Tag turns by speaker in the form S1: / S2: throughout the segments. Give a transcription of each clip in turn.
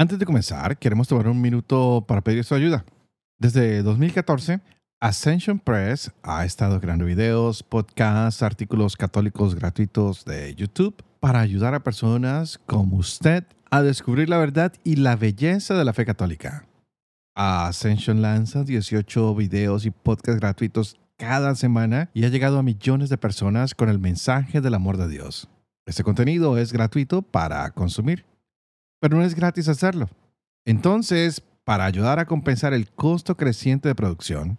S1: Antes de comenzar, queremos tomar un minuto para pedir su ayuda. Desde 2014, Ascension Press ha estado creando videos, podcasts, artículos católicos gratuitos de YouTube para ayudar a personas como usted a descubrir la verdad y la belleza de la fe católica. Ascension lanza 18 videos y podcasts gratuitos cada semana y ha llegado a millones de personas con el mensaje del amor de Dios. Este contenido es gratuito para consumir pero no es gratis hacerlo. Entonces, para ayudar a compensar el costo creciente de producción,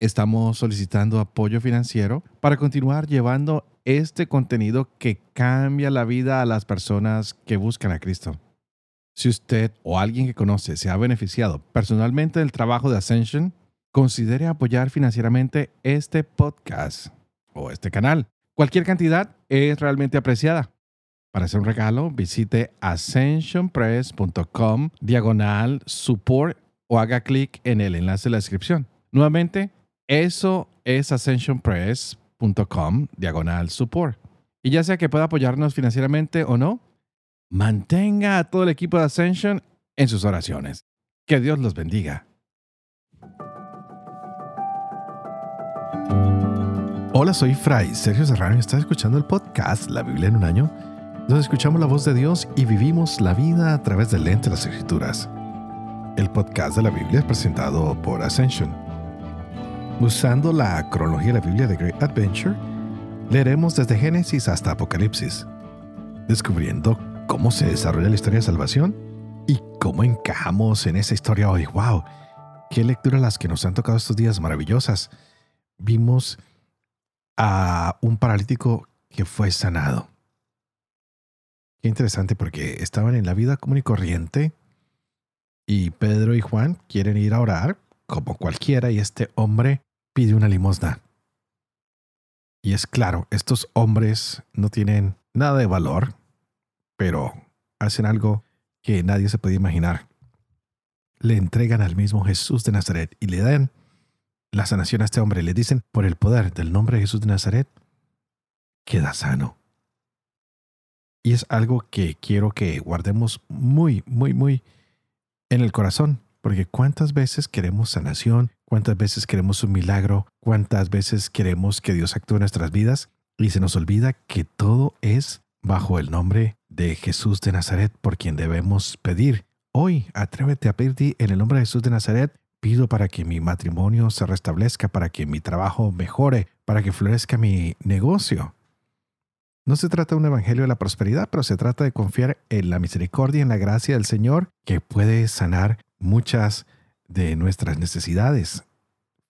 S1: estamos solicitando apoyo financiero para continuar llevando este contenido que cambia la vida a las personas que buscan a Cristo. Si usted o alguien que conoce se ha beneficiado personalmente del trabajo de Ascension, considere apoyar financieramente este podcast o este canal. Cualquier cantidad es realmente apreciada. Para hacer un regalo, visite ascensionpress.com diagonal support o haga clic en el enlace de la descripción. Nuevamente, eso es ascensionpress.com diagonal support. Y ya sea que pueda apoyarnos financieramente o no, mantenga a todo el equipo de Ascension en sus oraciones. Que Dios los bendiga.
S2: Hola, soy Fray Sergio Serrano y estás escuchando el podcast La Biblia en un año donde escuchamos la voz de Dios y vivimos la vida a través del lente de las Escrituras. El podcast de la Biblia es presentado por Ascension. Usando la cronología de la Biblia de Great Adventure, leeremos desde Génesis hasta Apocalipsis, descubriendo cómo se desarrolla la historia de salvación y cómo encajamos en esa historia hoy. ¡Wow! ¡Qué lecturas las que nos han tocado estos días maravillosas! Vimos a un paralítico que fue sanado Qué interesante porque estaban en la vida común y corriente y Pedro y Juan quieren ir a orar como cualquiera y este hombre pide una limosna. Y es claro, estos hombres no tienen nada de valor, pero hacen algo que nadie se puede imaginar. Le entregan al mismo Jesús de Nazaret y le dan la sanación a este hombre. Le dicen, por el poder del nombre de Jesús de Nazaret, queda sano. Y es algo que quiero que guardemos muy, muy, muy en el corazón. Porque cuántas veces queremos sanación, cuántas veces queremos un milagro, cuántas veces queremos que Dios actúe en nuestras vidas y se nos olvida que todo es bajo el nombre de Jesús de Nazaret por quien debemos pedir. Hoy atrévete a pedir en el nombre de Jesús de Nazaret. Pido para que mi matrimonio se restablezca, para que mi trabajo mejore, para que florezca mi negocio. No se trata de un evangelio de la prosperidad, pero se trata de confiar en la misericordia en la gracia del Señor que puede sanar muchas de nuestras necesidades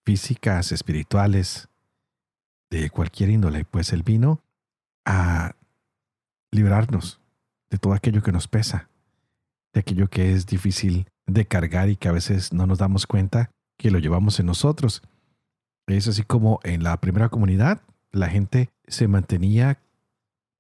S2: físicas, espirituales, de cualquier índole, pues Él vino a librarnos de todo aquello que nos pesa, de aquello que es difícil de cargar y que a veces no nos damos cuenta que lo llevamos en nosotros. Es así como en la primera comunidad la gente se mantenía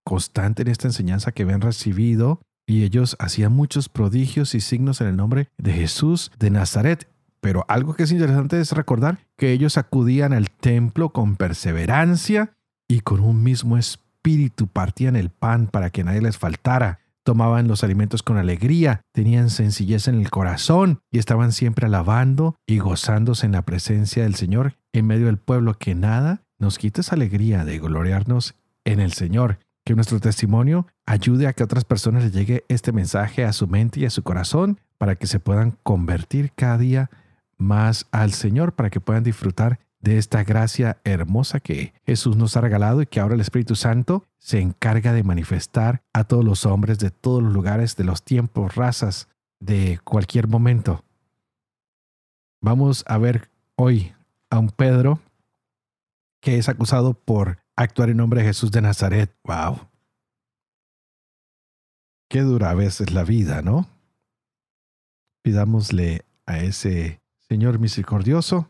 S2: constante en esta enseñanza que habían recibido y ellos hacían muchos prodigios y signos en el nombre de Jesús de Nazaret. Pero algo que es interesante es recordar que ellos acudían al templo con perseverancia y con un mismo espíritu partían el pan para que nadie les faltara. Tomaban los alimentos con alegría, tenían sencillez en el corazón y estaban siempre alabando y gozándose en la presencia del Señor en medio del pueblo. Que nada nos quite esa alegría de gloriarnos en el Señor que nuestro testimonio ayude a que otras personas le llegue este mensaje a su mente y a su corazón para que se puedan convertir cada día más al Señor, para que puedan disfrutar de esta gracia hermosa que Jesús nos ha regalado y que ahora el Espíritu Santo se encarga de manifestar a todos los hombres de todos los lugares, de los tiempos, razas, de cualquier momento. Vamos a ver hoy a un Pedro que es acusado por actuar en nombre de Jesús de Nazaret. ¡Wow! Qué dura a veces la vida, ¿no? Pidámosle a ese Señor misericordioso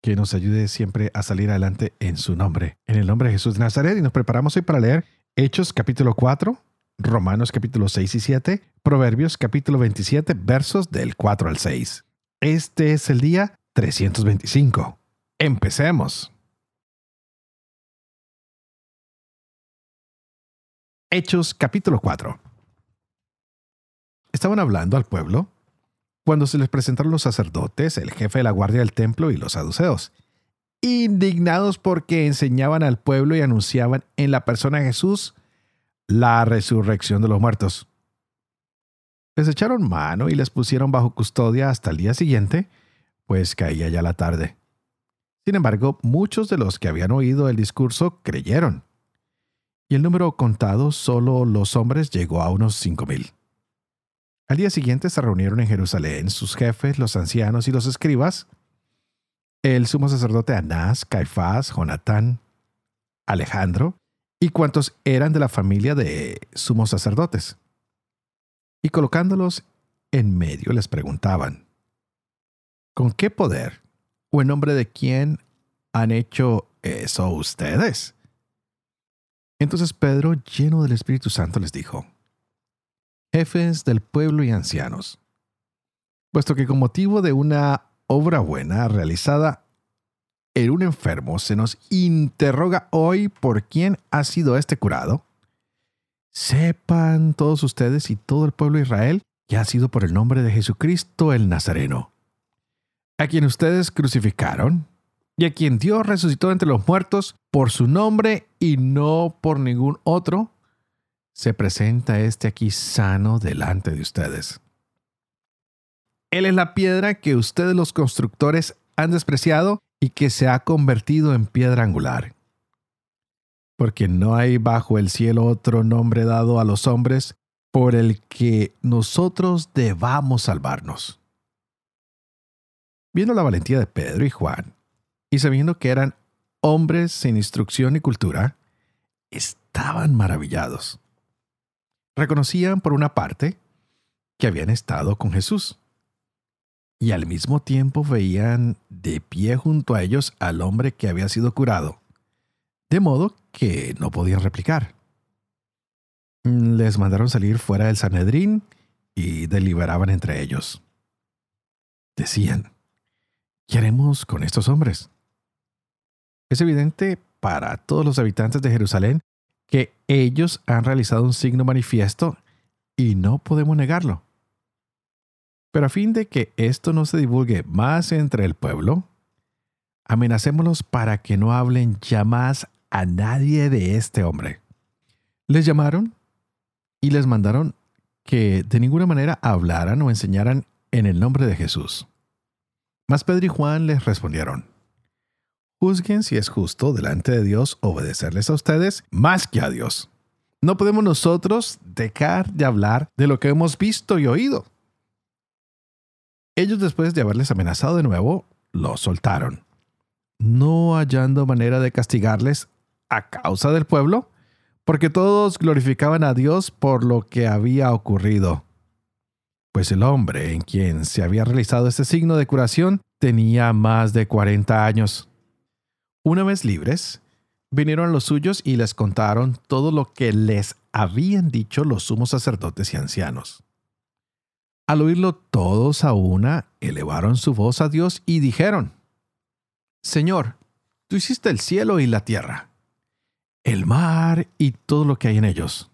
S2: que nos ayude siempre a salir adelante en su nombre. En el nombre de Jesús de Nazaret y nos preparamos hoy para leer Hechos capítulo 4, Romanos capítulo 6 y 7, Proverbios capítulo 27, versos del 4 al 6. Este es el día 325. Empecemos. Hechos capítulo 4. Estaban hablando al pueblo cuando se les presentaron los sacerdotes, el jefe de la guardia del templo y los saduceos, indignados porque enseñaban al pueblo y anunciaban en la persona de Jesús la resurrección de los muertos. Les echaron mano y les pusieron bajo custodia hasta el día siguiente, pues caía ya la tarde. Sin embargo, muchos de los que habían oído el discurso creyeron, y el número contado, solo los hombres, llegó a unos cinco mil. Al día siguiente se reunieron en Jerusalén sus jefes, los ancianos y los escribas, el sumo sacerdote Anás, Caifás, Jonatán, Alejandro y cuantos eran de la familia de sumos sacerdotes. Y colocándolos en medio les preguntaban, ¿con qué poder o en nombre de quién han hecho eso ustedes? Entonces Pedro, lleno del Espíritu Santo, les dijo, jefes del pueblo y ancianos, puesto que con motivo de una obra buena realizada en un enfermo se nos interroga hoy por quién ha sido este curado, sepan todos ustedes y todo el pueblo de Israel que ha sido por el nombre de Jesucristo el Nazareno, a quien ustedes crucificaron y a quien Dios resucitó entre los muertos por su nombre y no por ningún otro, se presenta este aquí sano delante de ustedes. Él es la piedra que ustedes los constructores han despreciado y que se ha convertido en piedra angular. Porque no hay bajo el cielo otro nombre dado a los hombres por el que nosotros debamos salvarnos. Viendo la valentía de Pedro y Juan, y sabiendo que eran hombres sin instrucción y cultura, estaban maravillados reconocían por una parte que habían estado con Jesús y al mismo tiempo veían de pie junto a ellos al hombre que había sido curado, de modo que no podían replicar. Les mandaron salir fuera del Sanedrín y deliberaban entre ellos. Decían, ¿qué haremos con estos hombres? Es evidente para todos los habitantes de Jerusalén que ellos han realizado un signo manifiesto y no podemos negarlo. Pero a fin de que esto no se divulgue más entre el pueblo, amenacémoslos para que no hablen ya más a nadie de este hombre. Les llamaron y les mandaron que de ninguna manera hablaran o enseñaran en el nombre de Jesús. Mas Pedro y Juan les respondieron, Juzguen si es justo delante de Dios obedecerles a ustedes más que a Dios. No podemos nosotros dejar de hablar de lo que hemos visto y oído. Ellos después de haberles amenazado de nuevo, los soltaron, no hallando manera de castigarles a causa del pueblo, porque todos glorificaban a Dios por lo que había ocurrido. Pues el hombre en quien se había realizado este signo de curación tenía más de 40 años. Una vez libres, vinieron los suyos y les contaron todo lo que les habían dicho los sumos sacerdotes y ancianos. Al oírlo todos a una, elevaron su voz a Dios y dijeron, Señor, tú hiciste el cielo y la tierra, el mar y todo lo que hay en ellos.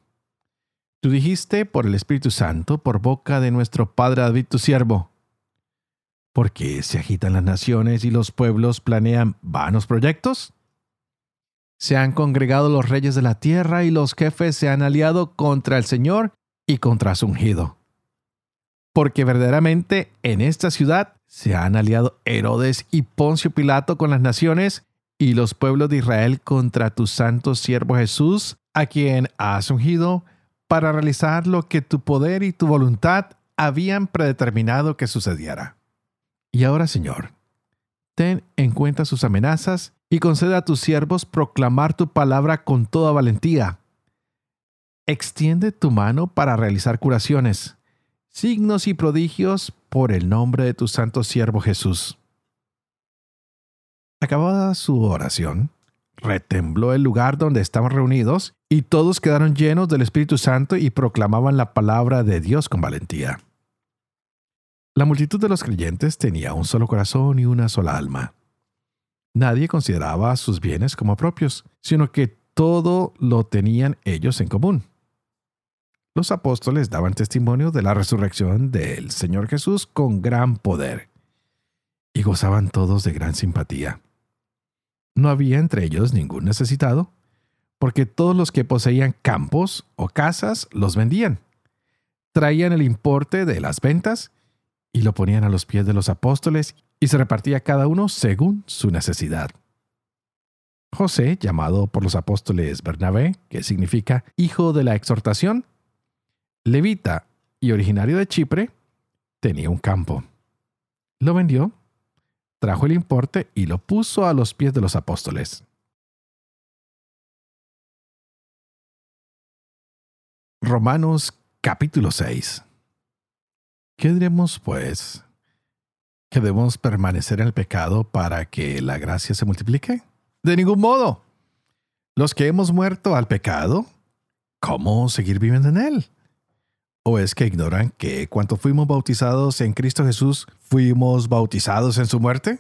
S2: Tú dijiste por el Espíritu Santo, por boca de nuestro Padre David tu siervo, ¿Por qué se agitan las naciones y los pueblos planean vanos proyectos? Se han congregado los reyes de la tierra y los jefes se han aliado contra el Señor y contra su ungido. Porque verdaderamente en esta ciudad se han aliado Herodes y Poncio Pilato con las naciones y los pueblos de Israel contra tu santo siervo Jesús, a quien has ungido, para realizar lo que tu poder y tu voluntad habían predeterminado que sucediera. Y ahora, Señor, ten en cuenta sus amenazas y concede a tus siervos proclamar tu palabra con toda valentía. Extiende tu mano para realizar curaciones, signos y prodigios por el nombre de tu santo siervo Jesús. Acabada su oración, retembló el lugar donde estaban reunidos y todos quedaron llenos del Espíritu Santo y proclamaban la palabra de Dios con valentía. La multitud de los creyentes tenía un solo corazón y una sola alma. Nadie consideraba sus bienes como propios, sino que todo lo tenían ellos en común. los apóstoles daban testimonio de la resurrección del Señor Jesús con gran poder, y gozaban todos de gran simpatía. No había entre ellos ningún necesitado, porque todos los que poseían campos o casas los vendían. Traían el importe de las ventas y lo ponían a los pies de los apóstoles y se repartía cada uno según su necesidad. José, llamado por los apóstoles Bernabé, que significa hijo de la exhortación, levita y originario de Chipre, tenía un campo. Lo vendió, trajo el importe y lo puso a los pies de los apóstoles. Romanos capítulo 6 ¿Qué diremos pues? ¿Que debemos permanecer en el pecado para que la gracia se multiplique? De ningún modo. Los que hemos muerto al pecado, ¿cómo seguir viviendo en él? ¿O es que ignoran que cuando fuimos bautizados en Cristo Jesús, fuimos bautizados en su muerte?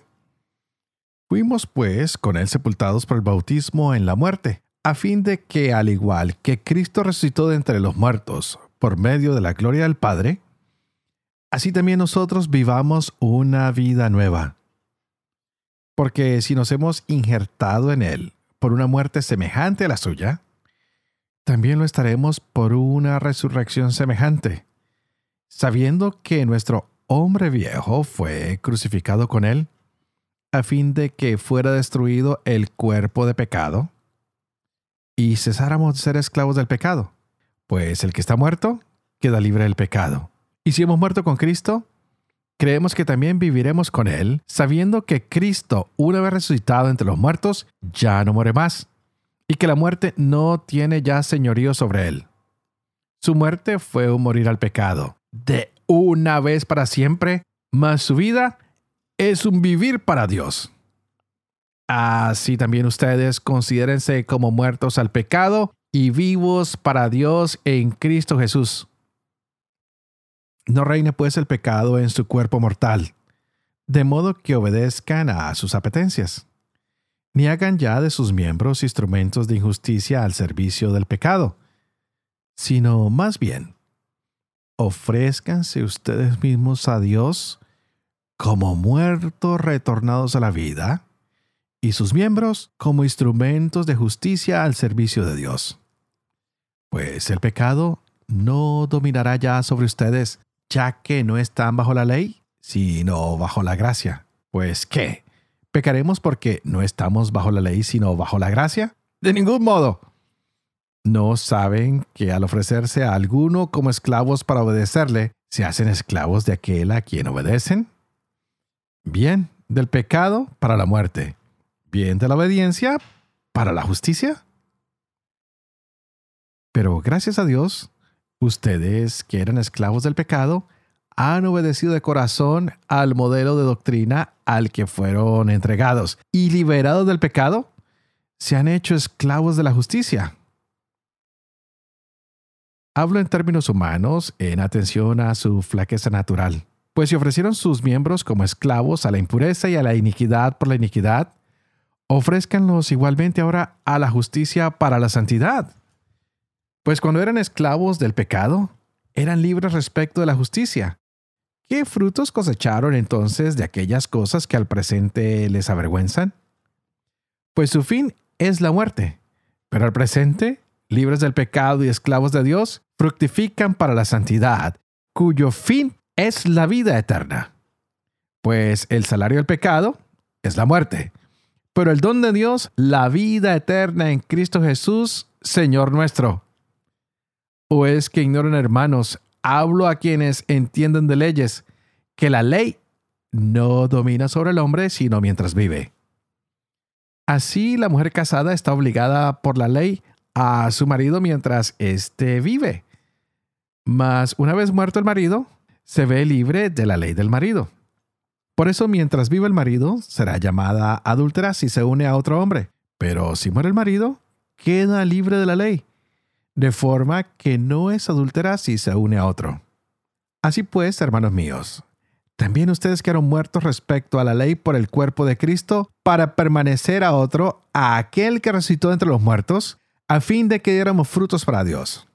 S2: Fuimos pues con él sepultados por el bautismo en la muerte, a fin de que al igual que Cristo resucitó de entre los muertos por medio de la gloria del Padre, así también nosotros vivamos una vida nueva. Porque si nos hemos injertado en Él por una muerte semejante a la suya, también lo estaremos por una resurrección semejante, sabiendo que nuestro hombre viejo fue crucificado con Él, a fin de que fuera destruido el cuerpo de pecado, y cesáramos de ser esclavos del pecado, pues el que está muerto queda libre del pecado. Y si hemos muerto con Cristo, creemos que también viviremos con Él, sabiendo que Cristo, una vez resucitado entre los muertos, ya no muere más, y que la muerte no tiene ya señorío sobre Él. Su muerte fue un morir al pecado, de una vez para siempre, mas su vida es un vivir para Dios. Así también ustedes considérense como muertos al pecado y vivos para Dios en Cristo Jesús. No reine pues el pecado en su cuerpo mortal, de modo que obedezcan a sus apetencias, ni hagan ya de sus miembros instrumentos de injusticia al servicio del pecado, sino más bien, ofrézcanse ustedes mismos a Dios como muertos retornados a la vida, y sus miembros como instrumentos de justicia al servicio de Dios. Pues el pecado no dominará ya sobre ustedes, ya que no están bajo la ley, sino bajo la gracia. Pues ¿qué? ¿Pecaremos porque no estamos bajo la ley, sino bajo la gracia? De ningún modo. ¿No saben que al ofrecerse a alguno como esclavos para obedecerle, se hacen esclavos de aquel a quien obedecen? Bien, del pecado para la muerte. Bien, de la obediencia para la justicia. Pero gracias a Dios, Ustedes, que eran esclavos del pecado, han obedecido de corazón al modelo de doctrina al que fueron entregados y liberados del pecado, se han hecho esclavos de la justicia. Hablo en términos humanos en atención a su flaqueza natural, pues si ofrecieron sus miembros como esclavos a la impureza y a la iniquidad por la iniquidad, ofrezcanlos igualmente ahora a la justicia para la santidad. Pues cuando eran esclavos del pecado, eran libres respecto de la justicia. ¿Qué frutos cosecharon entonces de aquellas cosas que al presente les avergüenzan? Pues su fin es la muerte, pero al presente, libres del pecado y esclavos de Dios, fructifican para la santidad, cuyo fin es la vida eterna. Pues el salario del pecado es la muerte, pero el don de Dios, la vida eterna en Cristo Jesús, Señor nuestro. ¿O es que ignoran hermanos? Hablo a quienes entienden de leyes, que la ley no domina sobre el hombre sino mientras vive. Así la mujer casada está obligada por la ley a su marido mientras éste vive. Mas una vez muerto el marido, se ve libre de la ley del marido. Por eso mientras vive el marido, será llamada adúltera si se une a otro hombre. Pero si muere el marido, queda libre de la ley de forma que no es adúltera si se une a otro. Así pues, hermanos míos, también ustedes quedaron muertos respecto a la ley por el cuerpo de Cristo para permanecer a otro, a aquel que resucitó entre los muertos, a fin de que diéramos frutos para Dios.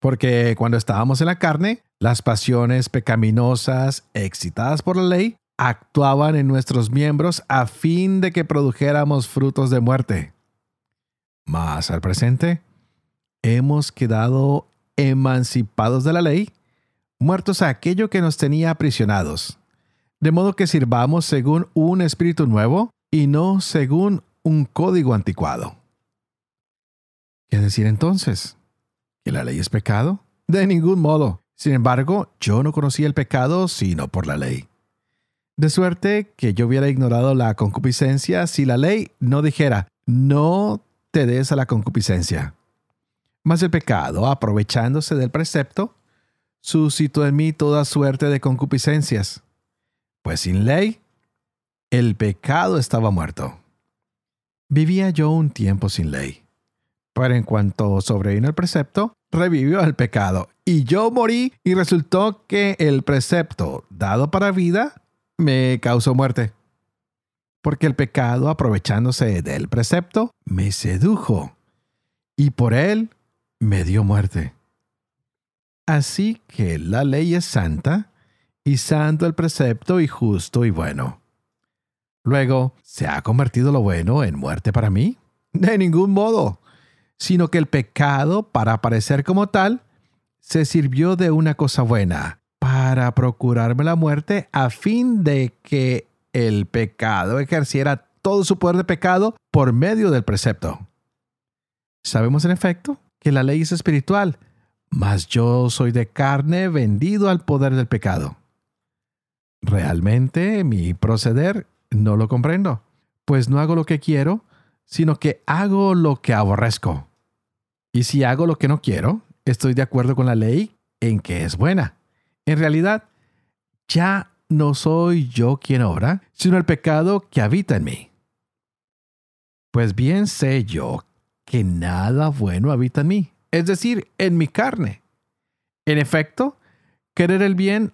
S2: Porque cuando estábamos en la carne, las pasiones pecaminosas excitadas por la ley actuaban en nuestros miembros a fin de que produjéramos frutos de muerte. Mas al presente, hemos quedado emancipados de la ley, muertos a aquello que nos tenía aprisionados, de modo que sirvamos según un espíritu nuevo y no según un código anticuado. ¿Qué decir entonces? ¿Que la ley es pecado? De ningún modo. Sin embargo, yo no conocía el pecado sino por la ley. De suerte que yo hubiera ignorado la concupiscencia si la ley no dijera, no te des a la concupiscencia. Mas el pecado, aprovechándose del precepto, suscitó en mí toda suerte de concupiscencias. Pues sin ley, el pecado estaba muerto. Vivía yo un tiempo sin ley. Pero en cuanto sobrevino el precepto, revivió el pecado. Y yo morí y resultó que el precepto dado para vida me causó muerte. Porque el pecado, aprovechándose del precepto, me sedujo. Y por él me dio muerte. Así que la ley es santa, y santo el precepto y justo y bueno. Luego, ¿se ha convertido lo bueno en muerte para mí? De ningún modo, sino que el pecado, para aparecer como tal, se sirvió de una cosa buena, para procurarme la muerte, a fin de que el pecado ejerciera todo su poder de pecado por medio del precepto. Sabemos en efecto que la ley es espiritual, mas yo soy de carne vendido al poder del pecado. Realmente mi proceder no lo comprendo, pues no hago lo que quiero, sino que hago lo que aborrezco. Y si hago lo que no quiero, estoy de acuerdo con la ley en que es buena. En realidad, ya no soy yo quien obra, sino el pecado que habita en mí. Pues bien sé yo que nada bueno habita en mí, es decir, en mi carne. En efecto, querer el bien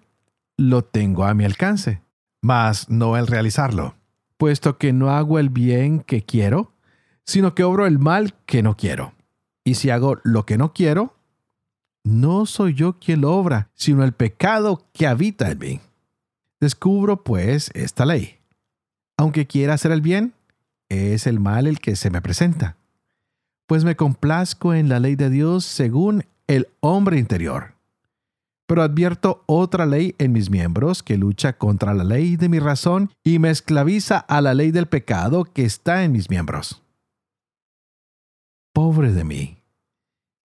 S2: lo tengo a mi alcance, mas no el realizarlo, puesto que no hago el bien que quiero, sino que obro el mal que no quiero. Y si hago lo que no quiero, no soy yo quien lo obra, sino el pecado que habita en mí. Descubro, pues, esta ley. Aunque quiera hacer el bien, es el mal el que se me presenta pues me complazco en la ley de Dios según el hombre interior. Pero advierto otra ley en mis miembros que lucha contra la ley de mi razón y me esclaviza a la ley del pecado que está en mis miembros. Pobre de mí.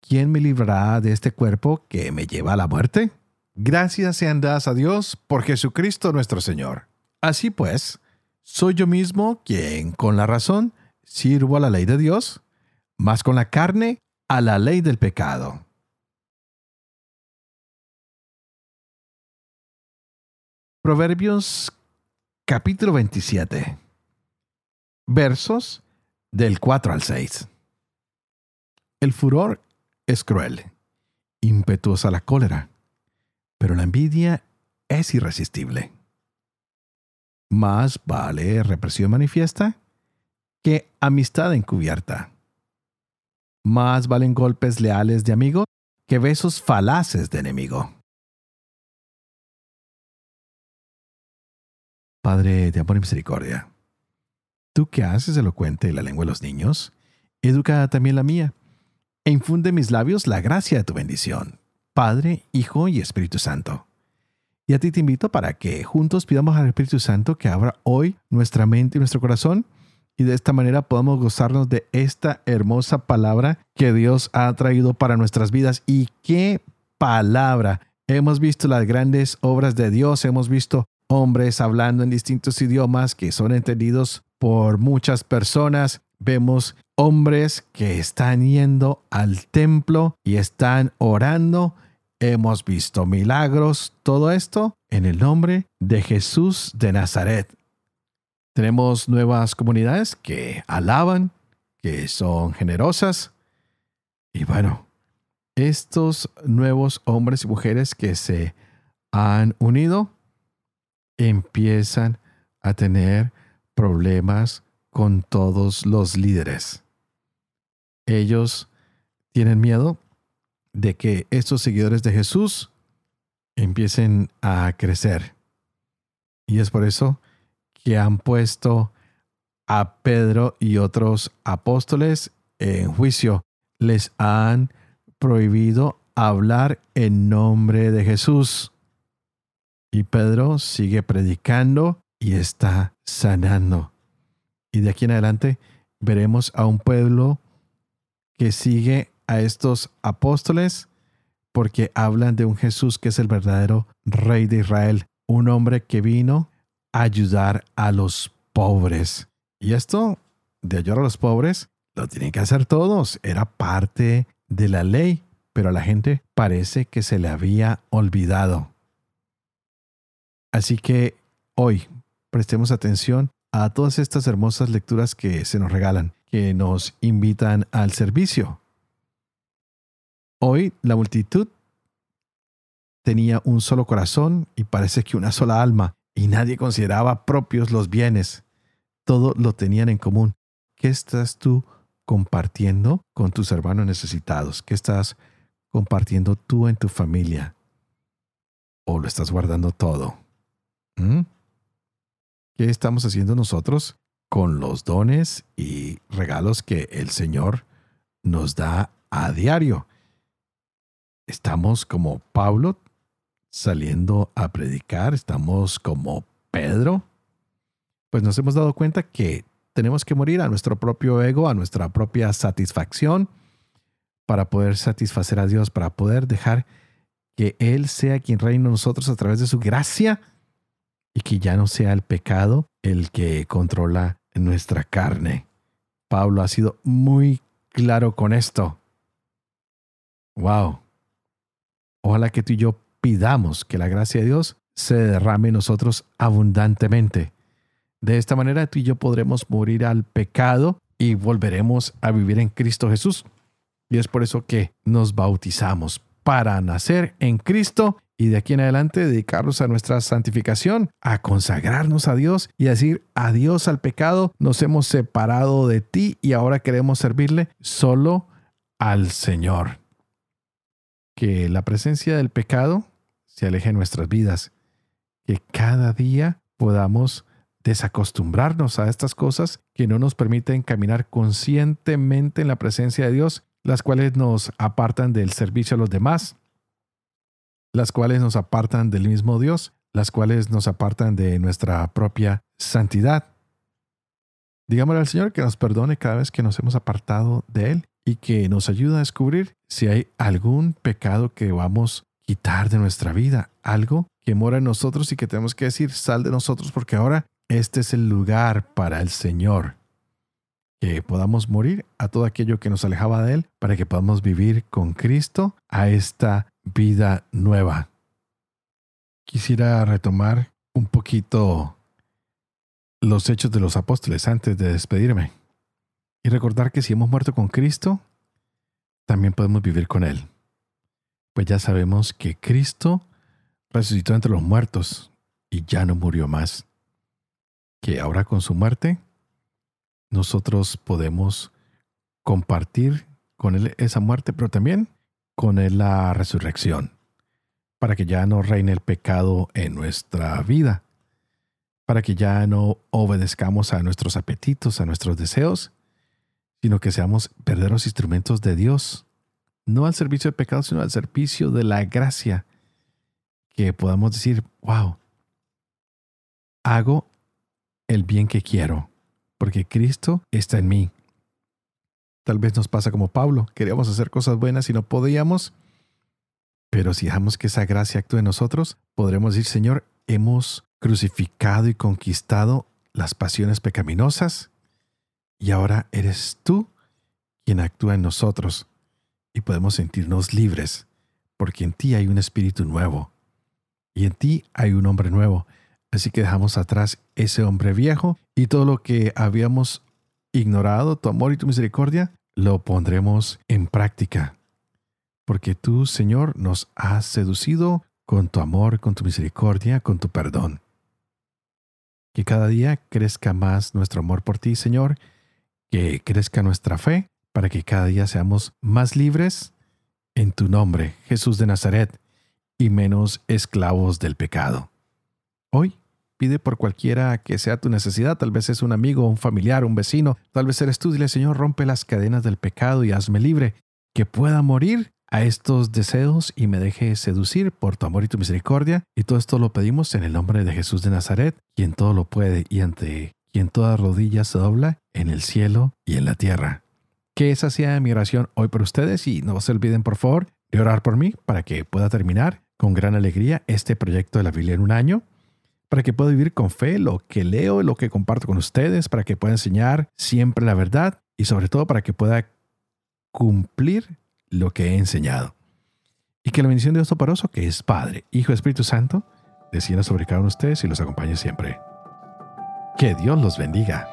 S2: ¿Quién me librará de este cuerpo que me lleva a la muerte? Gracias sean dadas a Dios por Jesucristo nuestro Señor. Así pues, soy yo mismo quien, con la razón, sirvo a la ley de Dios más con la carne a la ley del pecado. Proverbios capítulo 27 versos del 4 al 6. El furor es cruel, impetuosa la cólera, pero la envidia es irresistible. Más vale represión manifiesta que amistad encubierta. Más valen golpes leales de amigo que besos falaces de enemigo. Padre de amor misericordia, tú que haces elocuente la lengua de los niños, educa también la mía, e infunde en mis labios la gracia de tu bendición, Padre, Hijo y Espíritu Santo. Y a ti te invito para que juntos pidamos al Espíritu Santo que abra hoy nuestra mente y nuestro corazón y de esta manera podamos gozarnos de esta hermosa palabra que Dios ha traído para nuestras vidas. Y qué palabra. Hemos visto las grandes obras de Dios, hemos visto hombres hablando en distintos idiomas que son entendidos por muchas personas. Vemos hombres que están yendo al templo y están orando. Hemos visto milagros, todo esto en el nombre de Jesús de Nazaret. Tenemos nuevas comunidades que alaban, que son generosas. Y bueno, estos nuevos hombres y mujeres que se han unido empiezan a tener problemas con todos los líderes. Ellos tienen miedo de que estos seguidores de Jesús empiecen a crecer. Y es por eso que han puesto a Pedro y otros apóstoles en juicio. Les han prohibido hablar en nombre de Jesús. Y Pedro sigue predicando y está sanando. Y de aquí en adelante veremos a un pueblo que sigue a estos apóstoles porque hablan de un Jesús que es el verdadero rey de Israel, un hombre que vino ayudar a los pobres. Y esto de ayudar a los pobres lo tienen que hacer todos, era parte de la ley, pero a la gente parece que se le había olvidado. Así que hoy prestemos atención a todas estas hermosas lecturas que se nos regalan, que nos invitan al servicio. Hoy la multitud tenía un solo corazón y parece que una sola alma, y nadie consideraba propios los bienes. Todo lo tenían en común. ¿Qué estás tú compartiendo con tus hermanos necesitados? ¿Qué estás compartiendo tú en tu familia? ¿O lo estás guardando todo? ¿Mm? ¿Qué estamos haciendo nosotros con los dones y regalos que el Señor nos da a diario? Estamos como Pablo saliendo a predicar, estamos como Pedro. Pues nos hemos dado cuenta que tenemos que morir a nuestro propio ego, a nuestra propia satisfacción, para poder satisfacer a Dios, para poder dejar que Él sea quien reine en nosotros a través de su gracia y que ya no sea el pecado el que controla nuestra carne. Pablo ha sido muy claro con esto. Wow. Ojalá que tú y yo pidamos que la gracia de Dios se derrame en nosotros abundantemente. De esta manera tú y yo podremos morir al pecado y volveremos a vivir en Cristo Jesús. Y es por eso que nos bautizamos para nacer en Cristo y de aquí en adelante dedicarnos a nuestra santificación, a consagrarnos a Dios y decir adiós al pecado. Nos hemos separado de ti y ahora queremos servirle solo al Señor. Que la presencia del pecado se aleje de nuestras vidas. Que cada día podamos desacostumbrarnos a estas cosas que no nos permiten caminar conscientemente en la presencia de Dios, las cuales nos apartan del servicio a los demás, las cuales nos apartan del mismo Dios, las cuales nos apartan de nuestra propia santidad. Digámosle al Señor que nos perdone cada vez que nos hemos apartado de Él y que nos ayude a descubrir si hay algún pecado que vamos a quitar de nuestra vida, algo que mora en nosotros y que tenemos que decir, sal de nosotros porque ahora este es el lugar para el Señor. Que podamos morir a todo aquello que nos alejaba de Él para que podamos vivir con Cristo a esta vida nueva. Quisiera retomar un poquito los hechos de los apóstoles antes de despedirme y recordar que si hemos muerto con Cristo, también podemos vivir con Él. Pues ya sabemos que Cristo resucitó entre los muertos y ya no murió más. Que ahora con su muerte, nosotros podemos compartir con Él esa muerte, pero también con él la resurrección, para que ya no reine el pecado en nuestra vida, para que ya no obedezcamos a nuestros apetitos, a nuestros deseos, sino que seamos verdaderos instrumentos de Dios, no al servicio del pecado, sino al servicio de la gracia, que podamos decir, wow, hago el bien que quiero, porque Cristo está en mí. Tal vez nos pasa como Pablo, queríamos hacer cosas buenas y no podíamos, pero si dejamos que esa gracia actúe en nosotros, podremos decir, Señor, hemos crucificado y conquistado las pasiones pecaminosas y ahora eres tú quien actúa en nosotros y podemos sentirnos libres, porque en ti hay un espíritu nuevo y en ti hay un hombre nuevo. Así que dejamos atrás ese hombre viejo y todo lo que habíamos ignorado tu amor y tu misericordia, lo pondremos en práctica. Porque tú, Señor, nos has seducido con tu amor, con tu misericordia, con tu perdón. Que cada día crezca más nuestro amor por ti, Señor, que crezca nuestra fe, para que cada día seamos más libres en tu nombre, Jesús de Nazaret, y menos esclavos del pecado. Hoy pide por cualquiera que sea tu necesidad, tal vez es un amigo, un familiar, un vecino, tal vez eres tú, dile Señor, rompe las cadenas del pecado y hazme libre, que pueda morir a estos deseos y me deje seducir por tu amor y tu misericordia. Y todo esto lo pedimos en el nombre de Jesús de Nazaret, quien todo lo puede y ante quien toda rodilla se dobla en el cielo y en la tierra. Que esa sea mi oración hoy por ustedes y no se olviden por favor de orar por mí para que pueda terminar con gran alegría este proyecto de la Biblia en un año, para que pueda vivir con fe lo que leo y lo que comparto con ustedes, para que pueda enseñar siempre la verdad y sobre todo para que pueda cumplir lo que he enseñado. Y que la bendición de Dios Toporoso, que es Padre, Hijo y Espíritu Santo, descienda sobre cada uno de ustedes y los acompañe siempre. Que Dios los bendiga.